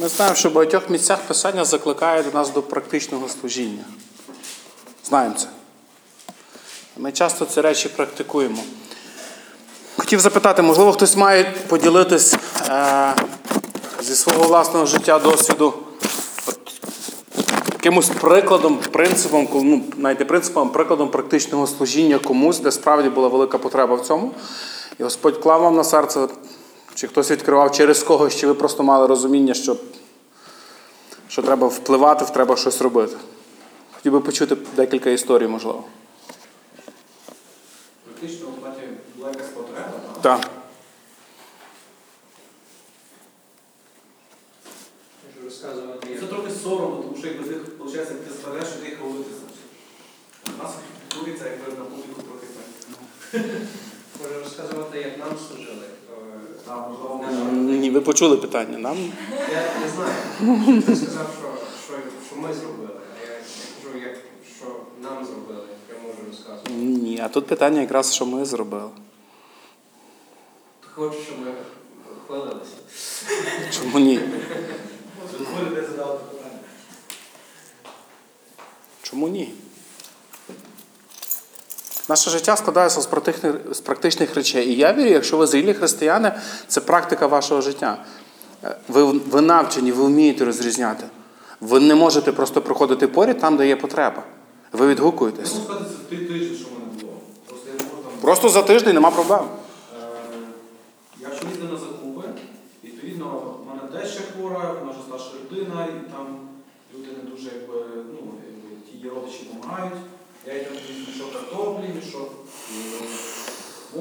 Ми знаємо, що в багатьох місцях Писання закликає до нас до практичного служіння. Знаємо це. Ми часто ці речі практикуємо. Хотів запитати, можливо, хтось має поділитись е, зі свого власного життя досвіду от, якимось прикладом, принципом, ну, навіть принципом, прикладом практичного служіння комусь, де справді була велика потреба в цьому. І Господь клав вам на серце, чи хтось відкривав через когось, чи ви просто мали розуміння, що, що треба впливати, треба щось робити. Хотів би почути декілька історій, можливо. Практично була якась потреба, так? Так. Можу розказувати, Це трохи соромно, тому що якби ти, виходить, як ти складеш, що ти їх робитися. У нас куриця, якби на публіку трохи так. можу розказувати, як нам служили. Е, Ні, ви почули питання. Нам Я не знаю. Ти сказав, що, що, що ми зробили. А я, кажу, як, що нам зробили. Я можу розказувати. ні. А тут питання якраз, що ми зробили. Ти хочеш, щоб ми хвалилися? Чому ні? дозволите задати питання. Чому ні? Наше життя складається з практичних, з практичних речей. І я вірю, якщо ви зрілі християни, це практика вашого життя. Е, Ви, ви навчені, ви вмієте розрізняти. Ви не можете просто проходити поряд там, де є потреба. Ви Я відгукуєтесь. можу сказати, це три що в мене було. Просто за тиждень нема проблем. Е, Якщо їздив на закупи, відповідно, в мене теж ще хвора, вона вже старша людина, і там люди не дуже якби, ну, ті родичі допомагають. Я їй там мішок е,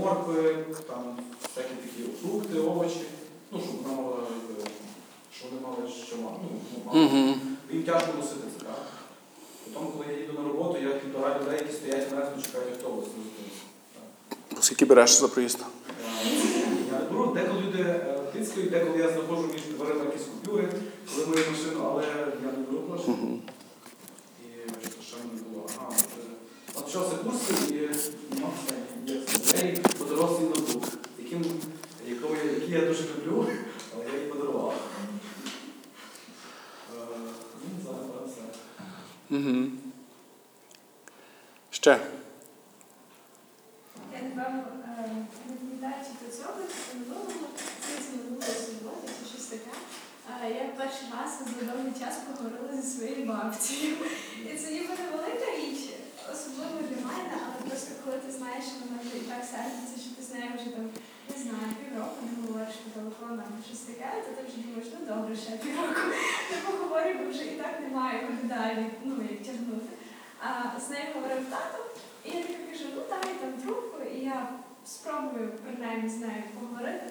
моркви, там всякі такі фрукти, овочі. Ну, щоб вона могла, якби, щоб вони мали що мати. Ну, ну. Угу. Їм тяжко носити це, так? Потім, коли я їду на роботу, я підбираю людей, які стоять мерзну, чекають автобус на Скільки береш за проїзд? Я беру, деколи люди е, тискають, деколи я знаходжу між дверима якісь купюри, коли мою машину, але я не беру гроші. І що не було? Ага, е, почався курс і ну, це, як це, по дорослий ноутбук, яким, якого я- дуже люблю, але я їй подарував. Угу. Ще. Я напевно е, не пам'ятаю, чи до цього, чи минулого, це минулої суботи, чи щось таке. Е, Я перший раз за довгий час поговорила зі своєю бабцею. І це ніби невелика річ, особливо для мене, але просто коли ти знаєш, що вона вже і так сердиться, що ти з нею вже там, не знаю, півроку не говориш по таке, то ти вже думаєш, ну добре, ще півроку не поговорю, бо вже і так немає куди далі, ну, як тягнути. А з нею говорив тато, і я така кажу, ну дай там трубку, і я спробую принаймні з нею поговорити.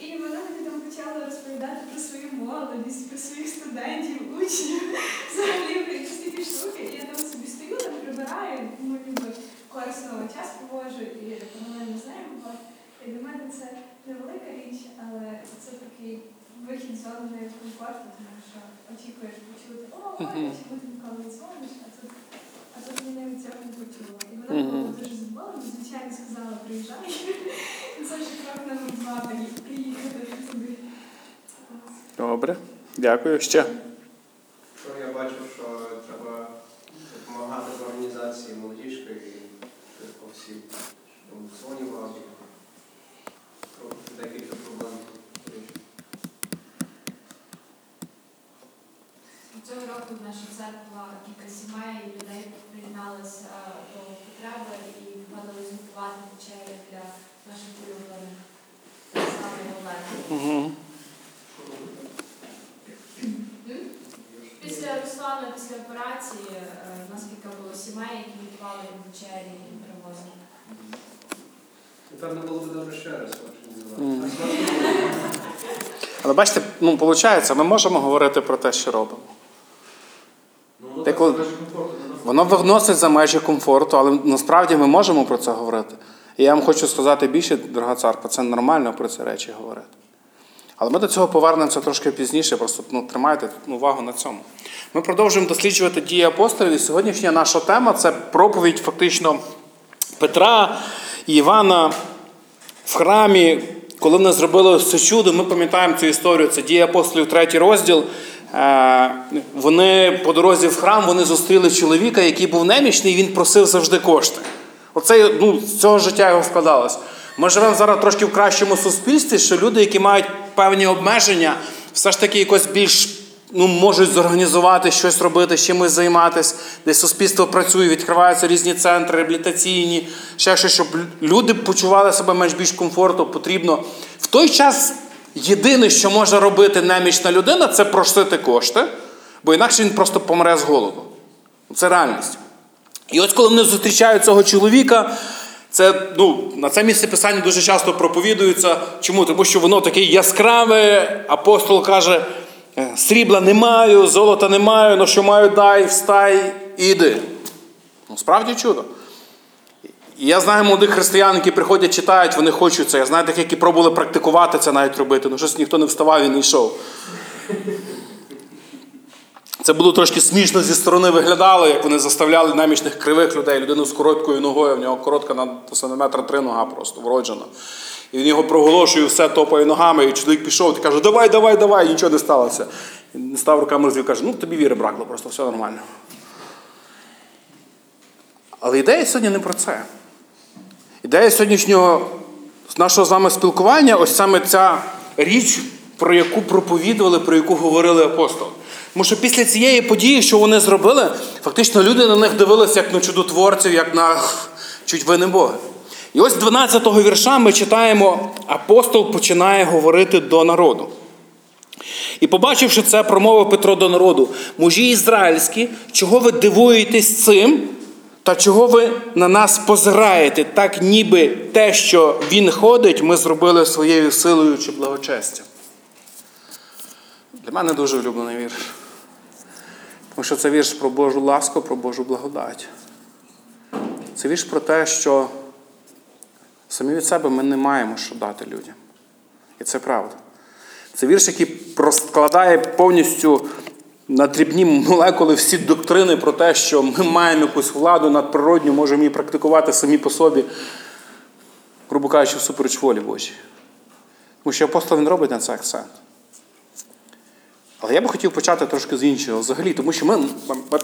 І вона мені там почала розповідати про свою молодість, про своїх студентів, учнів, взагалі про якісь такі штуки. І я там собі стою, там прибираю, ну ніби корисно час проводжу і паралельно з нею. І для мене це невелика річ, але це такий вихід з зони комфорту, тому що очікуєш почути, о, чому ти ніколи не дзвониш, а тут а тут мене від цього не почула. І вона була дуже задоволена, звичайно, сказала, приїжджай. Це вже крок номер два приї- приїхати туди. Добре. Дякую. Ще. Що я бачу, що треба допомагати в організації молодіжки і по всім дзвонював. Декілька проблем. Цього року наша церква кілька сімей і людей приєдналися до потреби і вгадали зготувати вечерю для наших улюблених Слави і Олени. Угу. Після Руслана, е, у нас кілька було сімей, які їм вечері і привозили. Напевно, було б добре ще раз Але бачите, ну, виходить, ми можемо говорити про те, що робимо. Ну, воно Та так коли- за межі комфорту Воно виносить за межі комфорту, але насправді ми можемо про це говорити. І я вам хочу сказати більше, дорога царка, це нормально про ці речі говорити. Але ми до цього повернемося трошки пізніше, просто ну, тримайте увагу на цьому. Ми продовжуємо досліджувати дії апостолів. І сьогоднішня наша тема це проповідь фактично Петра і Івана в храмі, коли вони зробили це чудо. Ми пам'ятаємо цю історію. Це дії апостолів, третій розділ. Е, Вони по дорозі в храм вони зустріли чоловіка, який був немічний, і він просив завжди кошти. Оце ну, з цього життя його складалось. Ми живемо зараз трошки в кращому суспільстві, що люди, які мають певні обмеження, все ж таки якось більш ну, можуть зорганізувати щось робити, чимось займатися. Десь суспільство працює, відкриваються різні центри, реабілітаційні, ще щось, щоб люди почували себе менш більш комфортно, потрібно. В той час єдине, що може робити немічна людина, це просити кошти, бо інакше він просто помре з голоду. Це реальність. І ось коли вони зустрічають цього чоловіка, це, ну, на це місце писання дуже часто проповідується. Чому? Тому що воно таке яскраве. Апостол каже: «Е, срібла не маю, золота не маю, но що маю, дай, встай і йди. Ну, справді чудо. Я знаю молодих християн, які приходять, читають, вони хочуть це. Я знаю тих, які пробували практикувати це навіть робити. Ну, щось ніхто не вставав і не йшов. Це було трошки смішно зі сторони виглядало, як вони заставляли немічних кривих людей, людину з короткою ногою, в нього коротка на сантиметра три нога просто вроджена. І він його проголошує, все топає ногами, і чоловік пішов і каже, давай, давай, давай, нічого не сталося. Не став руками розвів, каже, ну тобі віри бракло, просто все нормально. Але ідея сьогодні не про це. Ідея сьогоднішнього нашого з вами спілкування ось саме ця річ, про яку проповідували, про яку говорили апостоли. Тому що після цієї події, що вони зробили, фактично люди на них дивилися як на чудотворців, як на чуть ви не Боги. І ось 12-го вірша ми читаємо, апостол починає говорити до народу. І побачивши це, промовив Петро до народу: мужі ізраїльські, чого ви дивуєтесь цим, та чого ви на нас позираєте, так ніби те, що він ходить, ми зробили своєю силою чи благочестям. Для мене дуже улюблений вірш. Тому що це вірш про Божу ласку, про Божу благодать. Це вірш про те, що самі від себе ми не маємо що дати людям. І це правда. Це вірш, який розкладає повністю на дрібні молекули всі доктрини про те, що ми маємо якусь владу надприродню, можемо її практикувати самі по собі, грубо кажучи, всупереч волі Божій. Тому що апостол він робить на це акцент. Але я би хотів почати трошки з іншого взагалі, тому що ми,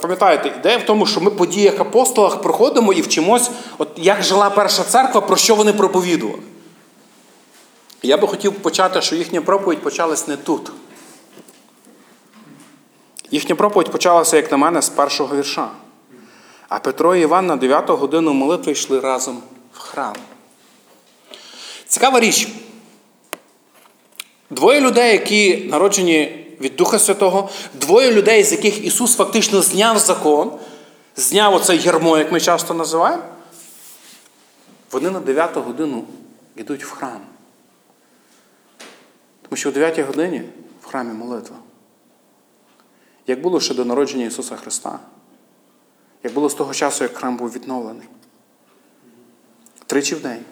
пам'ятаєте, ідея в тому, що ми по діях апостолах проходимо і вчимось, от як жила перша церква, про що вони проповідували. Я би хотів почати, що їхня проповідь почалась не тут. Їхня проповідь почалася, як на мене, з першого вірша. А Петро і Іван на 9 годину молитви йшли разом в храм. Цікава річ. Двоє людей, які народжені від Духа Святого, двоє людей, з яких Ісус фактично зняв закон, зняв оце ярмо, як ми часто називаємо, вони на 9 годину йдуть в храм. Тому що о 9 годині в храмі молитва. Як було ще до народження Ісуса Христа, як було з того часу, як храм був відновлений. Тричі в день.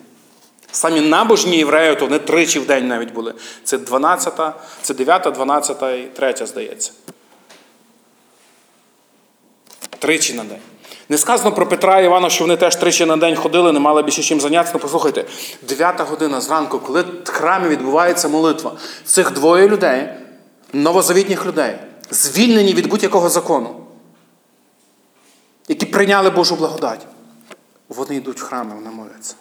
Самі набожні євреї, то вони тричі в день навіть були. Це 12, це 9, 12 і 3, здається. Тричі на день. Не сказано про Петра і Івана, що вони теж тричі на день ходили, не мали більше чим зайнятися. Ну, послухайте, 9 година зранку, коли в храмі відбувається молитва, цих двоє людей, новозавітніх людей, звільнені від будь-якого закону, які прийняли Божу благодать, вони йдуть в храм і вони моляться.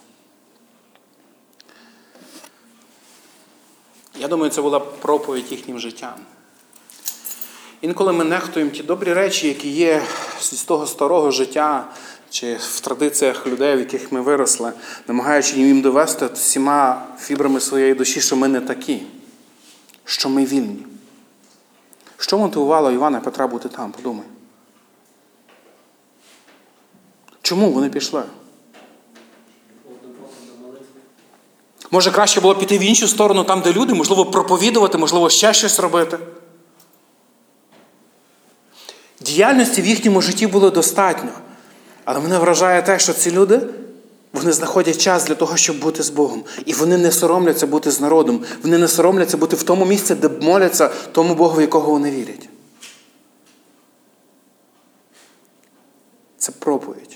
Я думаю, це була проповідь їхнім життям. Інколи ми нехтуємо ті добрі речі, які є з того старого життя чи в традиціях людей, в яких ми виросли, намагаючи їм довести всіма фібрами своєї душі, що ми не такі, що ми вільні. Що мотивувало Івана Петра бути там? Подумай. Чому вони пішли? Може, краще було піти в іншу сторону, там, де люди, можливо, проповідувати, можливо, ще щось робити. Діяльності в їхньому житті було достатньо. Але мене вражає те, що ці люди вони знаходять час для того, щоб бути з Богом. І вони не соромляться бути з народом. Вони не соромляться бути в тому місці, де моляться тому Богу, в якого вони вірять. Це проповідь.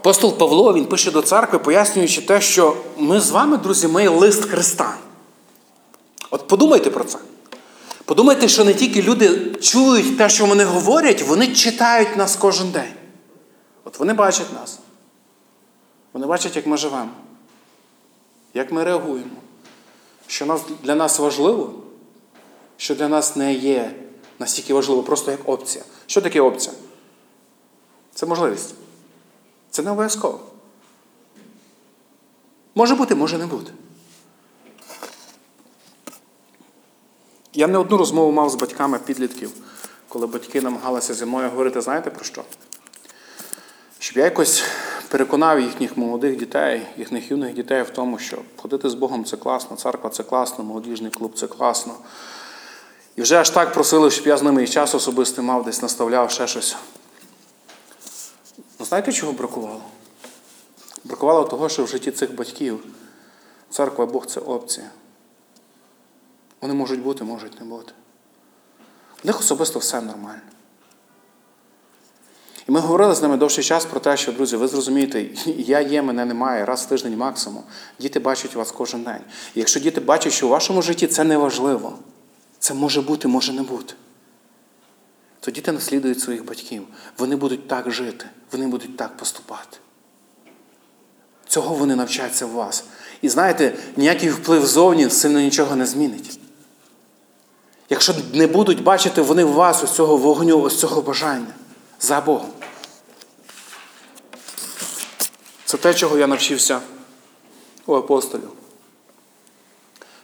Апостол Павло він пише до церкви, пояснюючи те, що ми з вами, друзі, ми лист Христа. От подумайте про це. Подумайте, що не тільки люди чують те, що вони говорять, вони читають нас кожен день. От вони бачать нас. Вони бачать, як ми живемо, як ми реагуємо, що для нас важливо, що для нас не є настільки важливо, просто як опція. Що таке опція? Це можливість. Це не обов'язково. Може бути, може не бути. Я не одну розмову мав з батьками підлітків, коли батьки намагалися зі мною говорити, знаєте про що? Щоб я якось переконав їхніх молодих дітей, їхніх юних дітей в тому, що ходити з Богом це класно, церква це класно, молодіжний клуб це класно. І вже аж так просили, щоб я з ними і час особистий мав, десь наставляв ще щось. Знаєте, чого бракувало? Бракувало того, що в житті цих батьків церква Бог це опція. Вони можуть бути, можуть не бути. У них особисто все нормально. І ми говорили з ними довший час про те, що, друзі, ви зрозумієте, я є, мене немає, раз в тиждень максимум. Діти бачать вас кожен день. І якщо діти бачать, що у вашому житті це не важливо, це може бути, може не бути, то діти наслідують своїх батьків. Вони будуть так жити, вони будуть так поступати. Цього вони навчаться в вас. І знаєте, ніякий вплив зовні сильно нічого не змінить. Якщо не будуть бачити вони в вас ось цього вогню, ось цього бажання за Богом. Це те, чого я навчився у апостолів.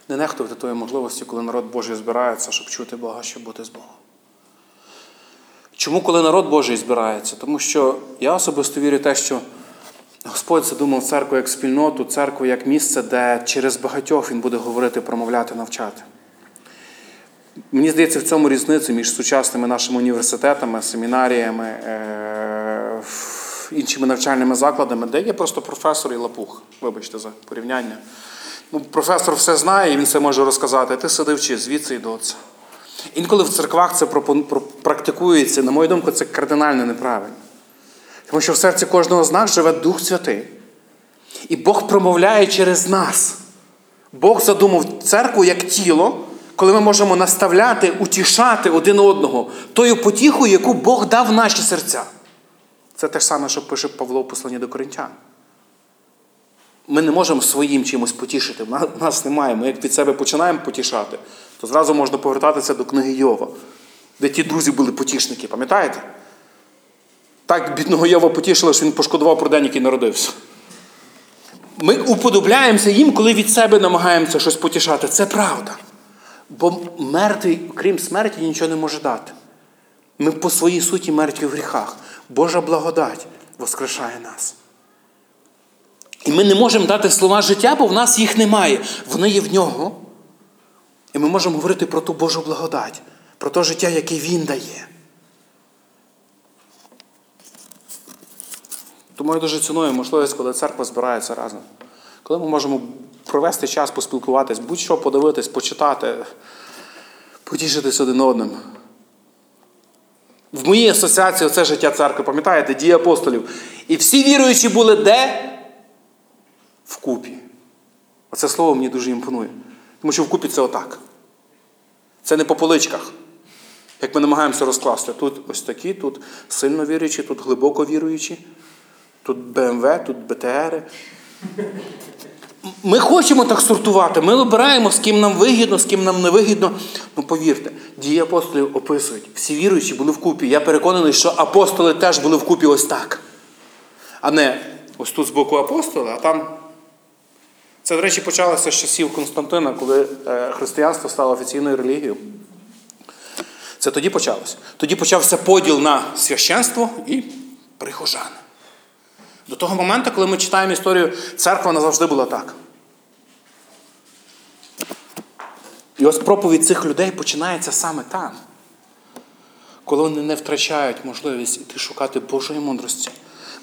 Не нехтувати тої можливості, коли народ Божий збирається, щоб чути Бога, щоб бути з Богом. Чому, коли народ Божий збирається? Тому що я особисто вірю в те, що Господь задумав церкву як спільноту, церкву як місце, де через багатьох Він буде говорити, промовляти, навчати. Мені здається, в цьому різницю між сучасними нашими університетами, семінаріями, е- іншими навчальними закладами, де є просто професор і лапух. Вибачте за порівняння. Ну, Професор все знає, і він все може розказати. Ти сиди вчи звідси і до це. Інколи в церквах це практикується, на мою думку, це кардинально неправильно. Тому що в серці кожного з нас живе Дух Святий. І Бог промовляє через нас. Бог задумав церкву як тіло, коли ми можемо наставляти, утішати один одного тою потіхою, яку Бог дав в наші серця. Це те ж саме, що пише Павло в посланні до Коринтян. Ми не можемо своїм чимось потішити. Нас немає. Ми як від себе починаємо потішати, то зразу можна повертатися до книги Йова, де ті друзі були потішники, пам'ятаєте? Так бідного Йова потішило, що він пошкодував про день, який народився. Ми уподобляємося їм, коли від себе намагаємося щось потішати. Це правда. Бо мертвий, крім смерті, нічого не може дати. Ми по своїй суті мертві в гріхах. Божа благодать воскрешає нас. І ми не можемо дати слова життя, бо в нас їх немає. Вони є в нього. І ми можемо говорити про ту Божу благодать, про те життя, яке Він дає. Тому я дуже ціную можливість, коли церква збирається разом. Коли ми можемо провести час, поспілкуватись, будь-що подивитись, почитати, потішитись один одним. В моїй асоціації це життя церкви, пам'ятаєте, дії апостолів. І всі віруючі були де? Вкупі. Оце слово мені дуже імпонує. Тому що вкупі це отак. Це не по поличках. Як ми намагаємося розкласти. Тут ось такі, тут сильно віруючі, тут глибоко віруючі, тут БМВ, тут БТР. Ми хочемо так сортувати. Ми обираємо, з ким нам вигідно, з ким нам не вигідно. Ну повірте, дії апостолів описують. Всі віруючі були вкупі. Я переконаний, що апостоли теж були вкупі ось так. А не ось тут з боку апостоли, а там. Це, до речі, почалося з часів Константина, коли християнство стало офіційною релігією. Це тоді почалося. Тоді почався поділ на священство і прихожани. До того моменту, коли ми читаємо історію, церква вона завжди була так. І ось проповідь цих людей починається саме там, коли вони не втрачають можливість іти шукати Божої мудрості,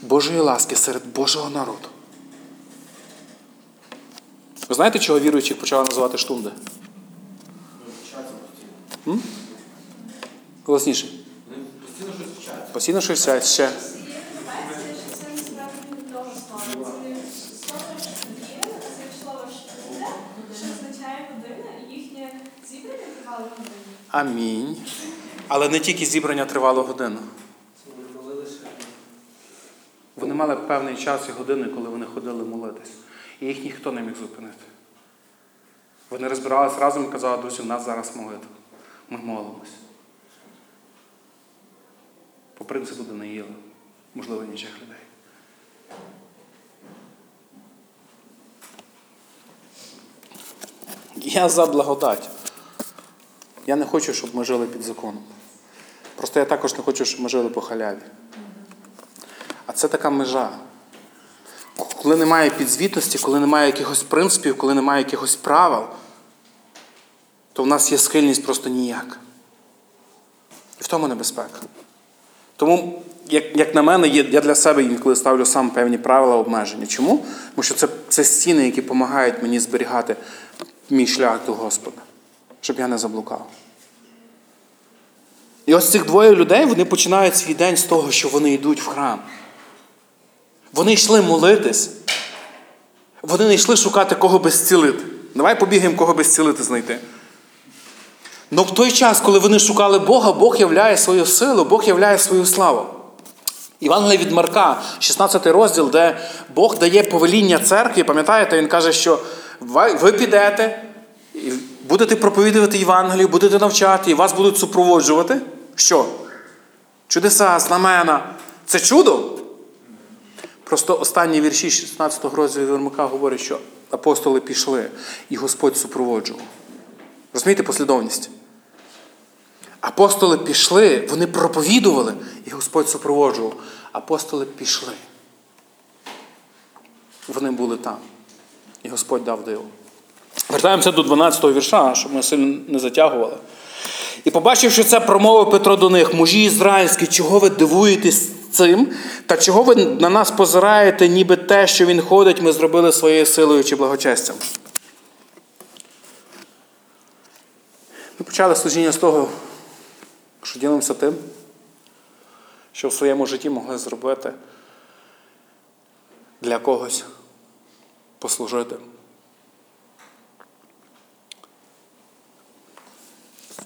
Божої ласки серед Божого народу. Ви знаєте, чого віруючих почали називати штунди? М? Голосніше. Постійно щось вчать. Постійно щось вчать ще. Амінь. Але не тільки зібрання тривало годину. Вони мали певний час і години, коли вони ходили молитись. І їх ніхто не міг зупинити. Вони розбиралися разом і казали, друзі, в нас зараз молитва. Ми молимось. По принципу Даниїла, можливо, інших людей. Я за благодать. Я не хочу, щоб ми жили під законом. Просто я також не хочу, щоб ми жили по халяві. А це така межа. Коли немає підзвітності, коли немає якихось принципів, коли немає якихось правил, то в нас є схильність просто ніяк. І в тому небезпека. Тому, як, як на мене, я для себе інколи ставлю сам певні правила обмеження. Чому? Тому що це, це стіни, які допомагають мені зберігати мій шлях до Господа, щоб я не заблукав. І ось цих двоє людей вони починають свій день з того, що вони йдуть в храм. Вони йшли молитись. Вони не йшли шукати кого би зцілити. Давай побігаємо, кого би зцілити знайти. Но в той час, коли вони шукали Бога, Бог являє свою силу, Бог являє свою славу. Івангелія від Марка, 16 розділ, де Бог дає повеління церкві, пам'ятаєте, він каже, що ви ви підете, і будете проповідувати Євангелію, будете навчати, і вас будуть супроводжувати. Що? Чудеса, знамена. Це чудо? Просто останні вірші 16 розділу Вермака говорять, що апостоли пішли, і Господь супроводжував. Розумієте послідовність? Апостоли пішли, вони проповідували, і Господь супроводжував. Апостоли пішли. Вони були там. І Господь дав диво. Вертаємося до 12 го вірша, щоб ми сильно не затягували. І побачивши це, промовив Петро до них, мужі ізраїльські, чого ви дивуєтесь цим, та чого ви на нас позираєте, ніби те, що він ходить, ми зробили своєю силою чи благочестям. Ми почали служіння з того, що ділимося тим, що в своєму житті могли зробити для когось послужити.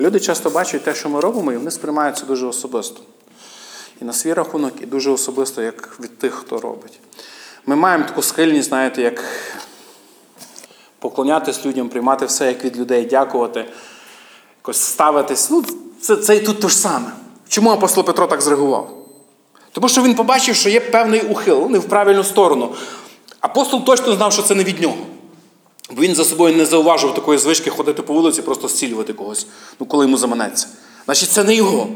Люди часто бачать те, що ми робимо, і вони сприймають це дуже особисто. І на свій рахунок, і дуже особисто, як від тих, хто робить. Ми маємо таку схильність, знаєте, як поклонятись людям, приймати все як від людей, дякувати, якось ставитись. Ну, це, це і тут те ж саме. Чому апостол Петро так зреагував? Тому що він побачив, що є певний ухил, не в правильну сторону. Апостол точно знав, що це не від нього. Бо він за собою не зауважив такої звички ходити по вулиці, просто зцілювати когось, ну коли йому заманеться. Значить, це не його.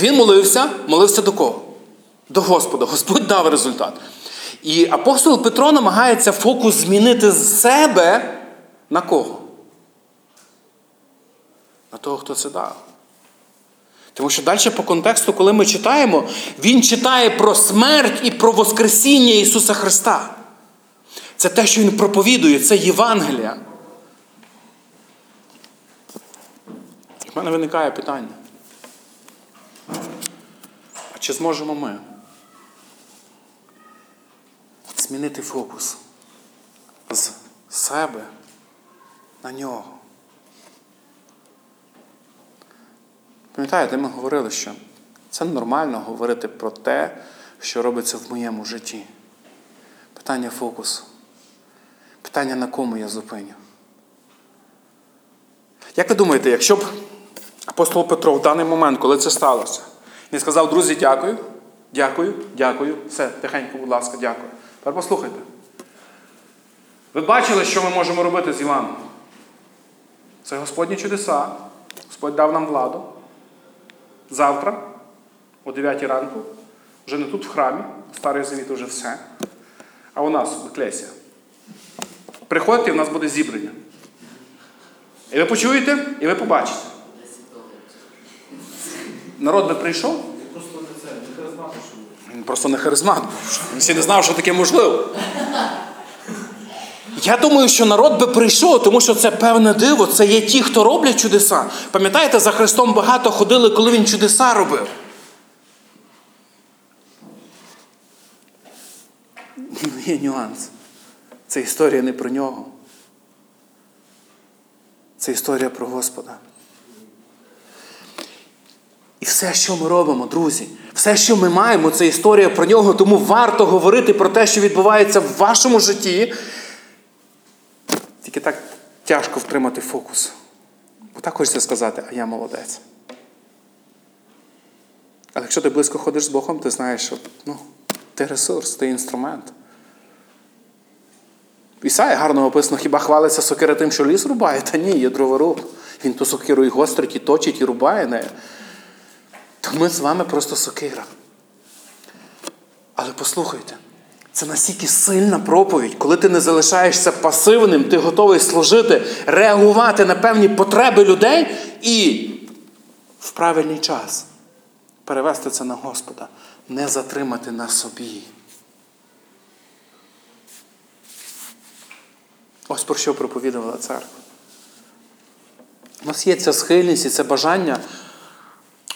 Він молився, молився до кого? До Господа. Господь дав результат. І апостол Петро намагається фокус змінити з себе на кого? На того, хто це дав. Тому що далі по контексту, коли ми читаємо, він читає про смерть і про Воскресіння Ісуса Христа. Це те, що Він проповідує, це Євангелія. В мене виникає питання. Чи зможемо ми змінити фокус з себе на нього? Пам'ятаєте, ми говорили, що це нормально говорити про те, що робиться в моєму житті. Питання фокусу. Питання, на кому я зупиню. Як ви думаєте, якщо б апостол Петро в даний момент, коли це сталося, він сказав, друзі, дякую, дякую, дякую, все, тихенько, будь ласка, дякую. Тепер послухайте. Ви бачили, що ми можемо робити з Іваном? Це Господні чудеса. Господь дав нам владу. Завтра, о 9 ранку, вже не тут в храмі, старий завіт вже все. А у нас в Еклесія. Приходьте, в нас буде зібрання. І ви почуєте, і ви побачите. Народ би прийшов, не це, не харизматично. він просто не харизмат був. Він всі не знав, що таке можливо. Я думаю, що народ би прийшов, тому що це певне диво, це є ті, хто роблять чудеса. Пам'ятаєте, за Христом багато ходили, коли Він чудеса робив. Є нюанс. Це історія не про нього. Це історія про Господа. І все, що ми робимо, друзі, все, що ми маємо, це історія про нього, тому варто говорити про те, що відбувається в вашому житті. Тільки так тяжко втримати фокус. Бо так хочеться сказати, а я молодець. Але якщо ти близько ходиш з Богом, ти знаєш, що ну, ти ресурс, ти інструмент. Ісая гарно описано, хіба хвалиться сокира тим, що ліс рубає? Та ні, є дроворуб. Він ту сокиру і гострить, і точить, і рубає нею. То ми з вами просто сокира. Але послухайте, це настільки сильна проповідь, коли ти не залишаєшся пасивним, ти готовий служити, реагувати на певні потреби людей і в правильний час перевести це на Господа, не затримати на собі. Ось про що проповідувала церква. У нас є ця схильність і це бажання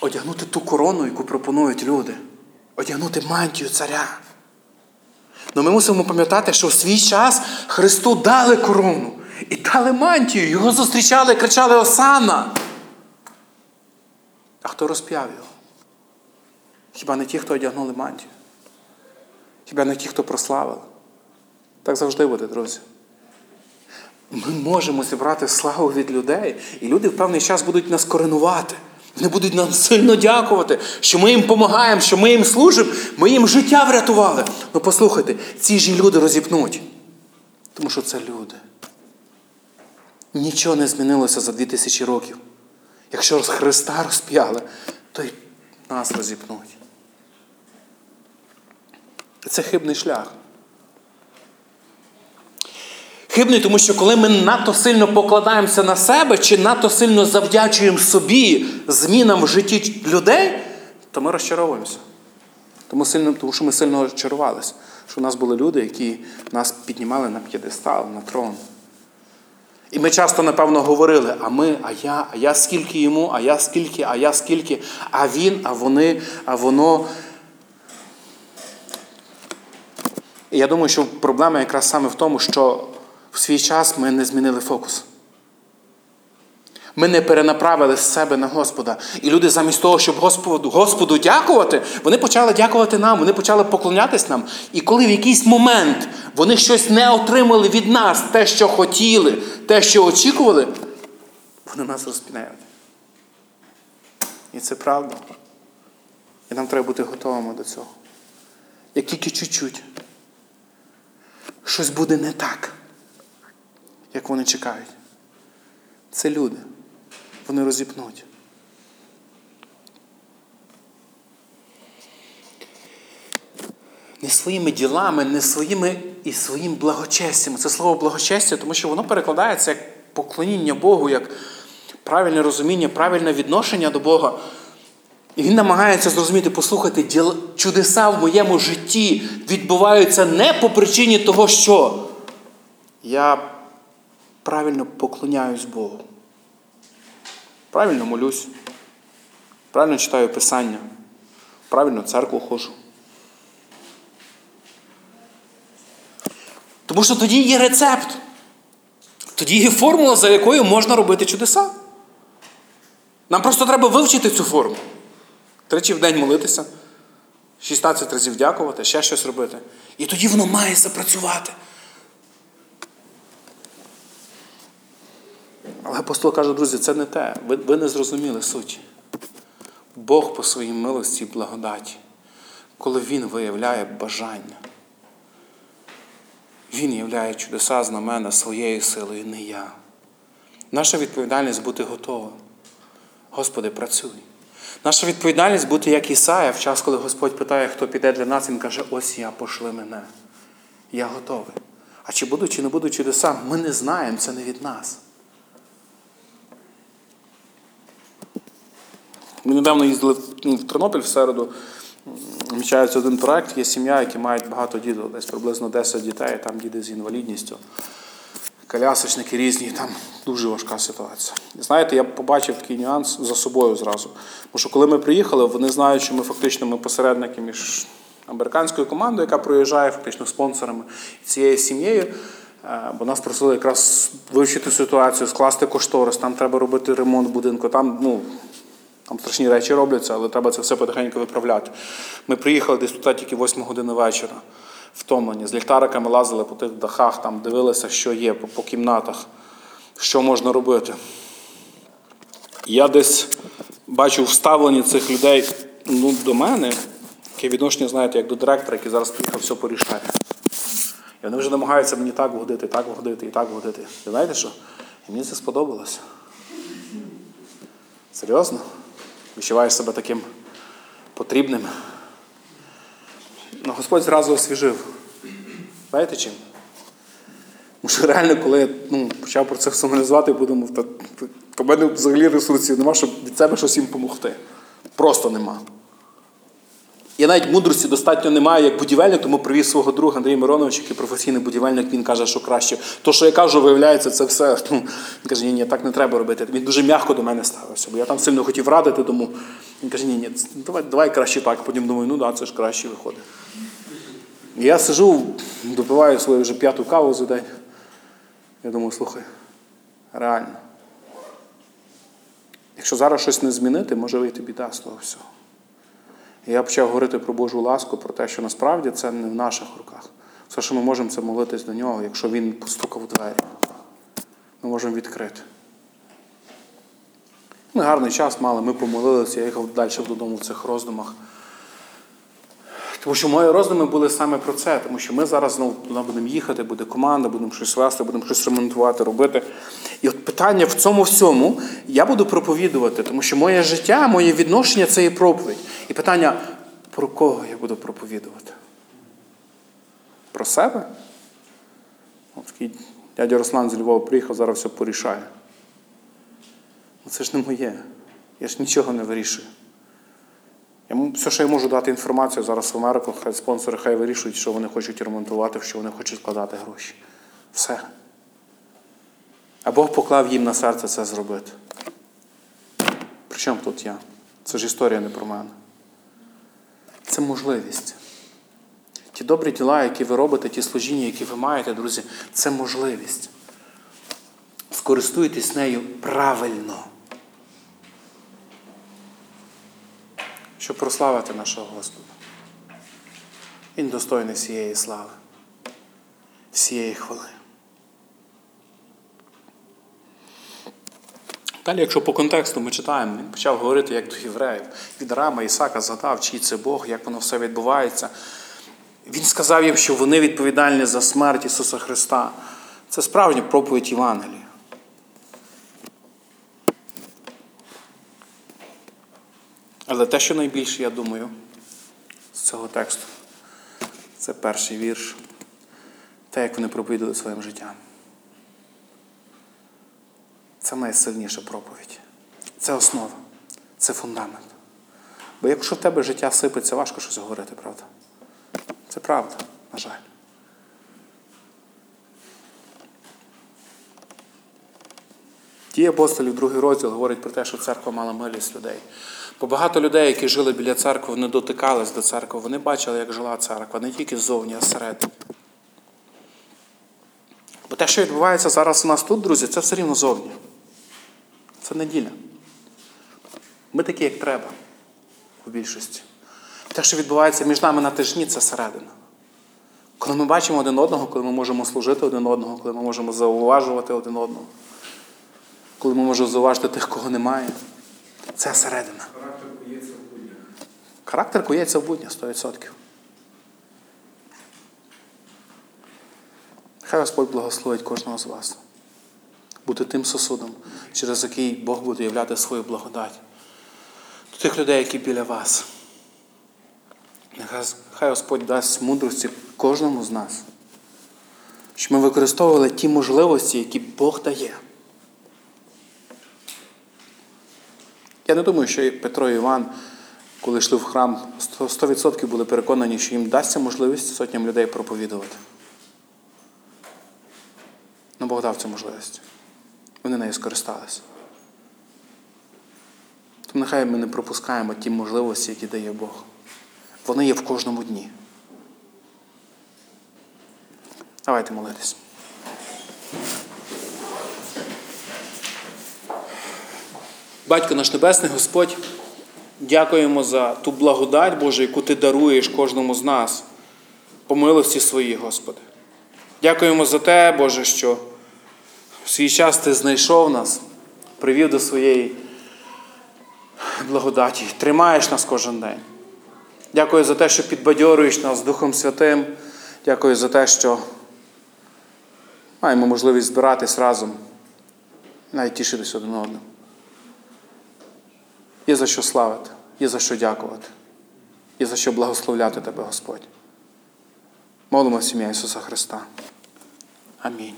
одягнути ту корону, яку пропонують люди, одягнути мантію царя. Але ми мусимо пам'ятати, що в свій час Христу дали корону і дали мантію. Його зустрічали кричали Осана. А хто розп'яв його? Хіба не ті, хто одягнули мантію? Хіба не ті, хто прославили? Так завжди буде, друзі. Ми можемо зібрати славу від людей, і люди в певний час будуть нас коренувати. Вони будуть нам сильно дякувати, що ми їм допомагаємо, що ми їм служимо, ми їм життя врятували. Ну послухайте, ці ж люди розіпнуть. Тому що це люди. Нічого не змінилося за дві тисячі років. Якщо Христа розп'яли, то й нас розіпнуть. Це хибний шлях. Хибний, тому що коли ми надто сильно покладаємося на себе чи надто сильно завдячуємо собі змінам в житті людей, то ми розчаровуємося. Тому, сильно, тому що ми сильно розчарувалися, що в нас були люди, які нас піднімали на п'єдестал, на трон. І ми часто, напевно, говорили, а ми, а я, а я скільки йому, а я скільки, а я скільки, а він, а вони, а воно. І я думаю, що проблема якраз саме в тому, що в свій час ми не змінили фокус. Ми не перенаправили з себе на Господа. І люди замість того, щоб Господу, Господу дякувати, вони почали дякувати нам, вони почали поклонятись нам. І коли в якийсь момент вони щось не отримали від нас, те, що хотіли, те, що очікували, вони нас розпінають. І це правда. І нам треба бути готовими до цього. Як тільки чуть-чуть, щось буде не так як вони чекають. Це люди. Вони розіпнуть. Не своїми ділами, не своїми і своїм благочестям. Це слово благочестя, тому що воно перекладається як поклоніння Богу, як правильне розуміння, правильне відношення до Бога. І він намагається зрозуміти, послухайте, діл... чудеса в моєму житті відбуваються не по причині того, що я правильно поклоняюсь Богу. Правильно молюсь, правильно читаю Писання, правильно церкву ходжу. Тому що тоді є рецепт. Тоді є формула, за якою можна робити чудеса. Нам просто треба вивчити цю форму. Тричі в день молитися, 16 разів дякувати, ще щось робити. І тоді воно має запрацювати. Але апостол каже, друзі, це не те. Ви, ви не зрозуміли суть. Бог по своїй милості і благодаті, коли Він виявляє бажання, Він являє чудеса знамена своєю силою, не я. Наша відповідальність бути готовим. Господи, працюй. Наша відповідальність бути як Ісая в час, коли Господь питає, хто піде для нас, Він каже, ось я, пошли мене. Я готовий. А чи будуть, чи не будуть чудеса, ми не знаємо, це не від нас. Ми недавно їздили ну, в Тернопіль в середу. Вмічається один проект, є сім'я, які мають багато діток, десь приблизно 10 дітей, там діти з інвалідністю, колясочники різні, там дуже важка ситуація. І знаєте, я побачив такий нюанс за собою зразу. Тому що коли ми приїхали, вони знають, що ми фактично ми посередники між американською командою, яка проїжджає, фактично спонсорами цією сім'єю. Бо нас просили якраз вивчити ситуацію, скласти кошторис, там треба робити ремонт будинку. Там, ну, Там страшні речі робляться, але треба це все потихеньку виправляти. Ми приїхали десь туди тільки 8 години вечора, втомлені. З ліхтариками лазили по тих дахах, там дивилися, що є по, по кімнатах, що можна робити. Я десь бачу вставлення цих людей ну, до мене, яке відношення, знаєте, як до директора, який зараз приїхав все порішає. І вони вже намагаються мені так вгодити, так вгодити і так вгодити. І знаєте що? І мені це сподобалося. Серйозно? Відчуваєш себе таким потрібним. Ну, Господь зразу освіжив. Знаєте чим? Тому що реально, коли я ну, почав про це все аналізувати, подумав, та, та в мене взагалі ресурсів нема, щоб від себе щось їм допомогти. Просто нема. Я навіть мудрості достатньо немає як будівельник, тому привіз свого друга Андрій Миронович, який професійний будівельник, він каже, що краще. То, що я кажу, виявляється, це все. Він каже, ні, ні, так не треба робити. Він дуже м'яко до мене ставився, бо я там сильно хотів радити, тому він каже, ні, ні, давай, давай краще так. Потім думаю, ну да, це ж краще виходить. Я сижу, допиваю свою вже п'яту каву за день. Я думаю, слухай, реально. Якщо зараз щось не змінити, може вийти біда з того всього. Я почав говорити про Божу ласку, про те, що насправді це не в наших руках. Все, що ми можемо, це молитись до нього, якщо він постукав у двері. Ми можемо відкрити. Ми гарний час мали, ми помолилися, я їхав далі додому в цих роздумах. Тому що мої роздуми були саме про це, тому що ми зараз знову туди будемо їхати, буде команда, будемо щось вести, будемо щось ремонтувати, робити. І от питання в цьому всьому я буду проповідувати, тому що моє життя, моє відношення це є проповідь. І питання, про кого я буду проповідувати? Про себе? От такий дядя Руслан з Львова приїхав, зараз все порішає. Ну, Це ж не моє. Я ж нічого не вирішую. Я, все, що я можу дати інформацію зараз в Америку, хай спонсори хай вирішують, що вони хочуть ремонтувати, що вони хочуть вкладати гроші. Все. А Бог поклав їм на серце це зробити. Причому тут я? Це ж історія не про мене. Це можливість. Ті добрі діла, які ви робите, ті служіння, які ви маєте, друзі, це можливість. Скористуйтесь нею правильно. Щоб прославити нашого Господа. Він достойний всієї слави, всієї хвали. Далі, якщо по контексту ми читаємо, він почав говорити як до євреїв. Від Рама Ісака згадав, чий це Бог, як воно все відбувається. Він сказав їм, що вони відповідальні за смерть Ісуса Христа. Це справжня проповідь Євангелія. Але те, що найбільше, я думаю, з цього тексту, це перший вірш, те, як вони проповідали своїм життям. Це найсильніша проповідь. Це основа, це фундамент. Бо якщо в тебе життя сипеться, важко щось говорити, правда? Це правда, на жаль. Ті апостолів, другий розділ говорить про те, що церква мала милість людей. Бо багато людей, які жили біля церкви, вони дотикались до церкви, вони бачили, як жила церква, не тільки ззовні, а зсередини. Бо те, що відбувається зараз у нас тут, друзі, це все рівно зовні. Це неділя. Ми такі, як треба, у більшості. Те, що відбувається між нами на тижні, це середина. Коли ми бачимо один одного, коли ми можемо служити один одного, коли ми можемо зауважувати один одного, коли ми можемо зауважити тих, кого немає, це середина. Характер кується в буднях. Характер кується в будня 100%. Хай Господь благословить кожного з вас. Бути тим сосудом, через який Бог буде являти свою благодать. До тих людей, які біля вас. Хай Господь дасть мудрості кожному з нас, щоб ми використовували ті можливості, які Бог дає. Я не думаю, що Петро і Іван, коли йшли в храм, 100% були переконані, що їм дасться можливість сотням людей проповідувати. Ну, Бог дав цю можливість. Вони нею скористалися. Тому нехай ми не пропускаємо ті можливості, які дає Бог. Вони є в кожному дні. Давайте молитись. Батько наш Небесний Господь. Дякуємо за ту благодать, Боже, яку Ти даруєш кожному з нас по милості своїй, Господи. Дякуємо за те, Боже, що в свій час Ти знайшов нас, привів до своєї благодаті, тримаєш нас кожен день. Дякую за те, що підбадьорюєш нас Духом Святим. Дякую за те, що маємо можливість збиратись разом, навіть тішитись один одним. Є за що славити, є за що дякувати, є за що благословляти Тебе, Господь. Молимо сім'я ім'я Ісуса Христа. Амінь.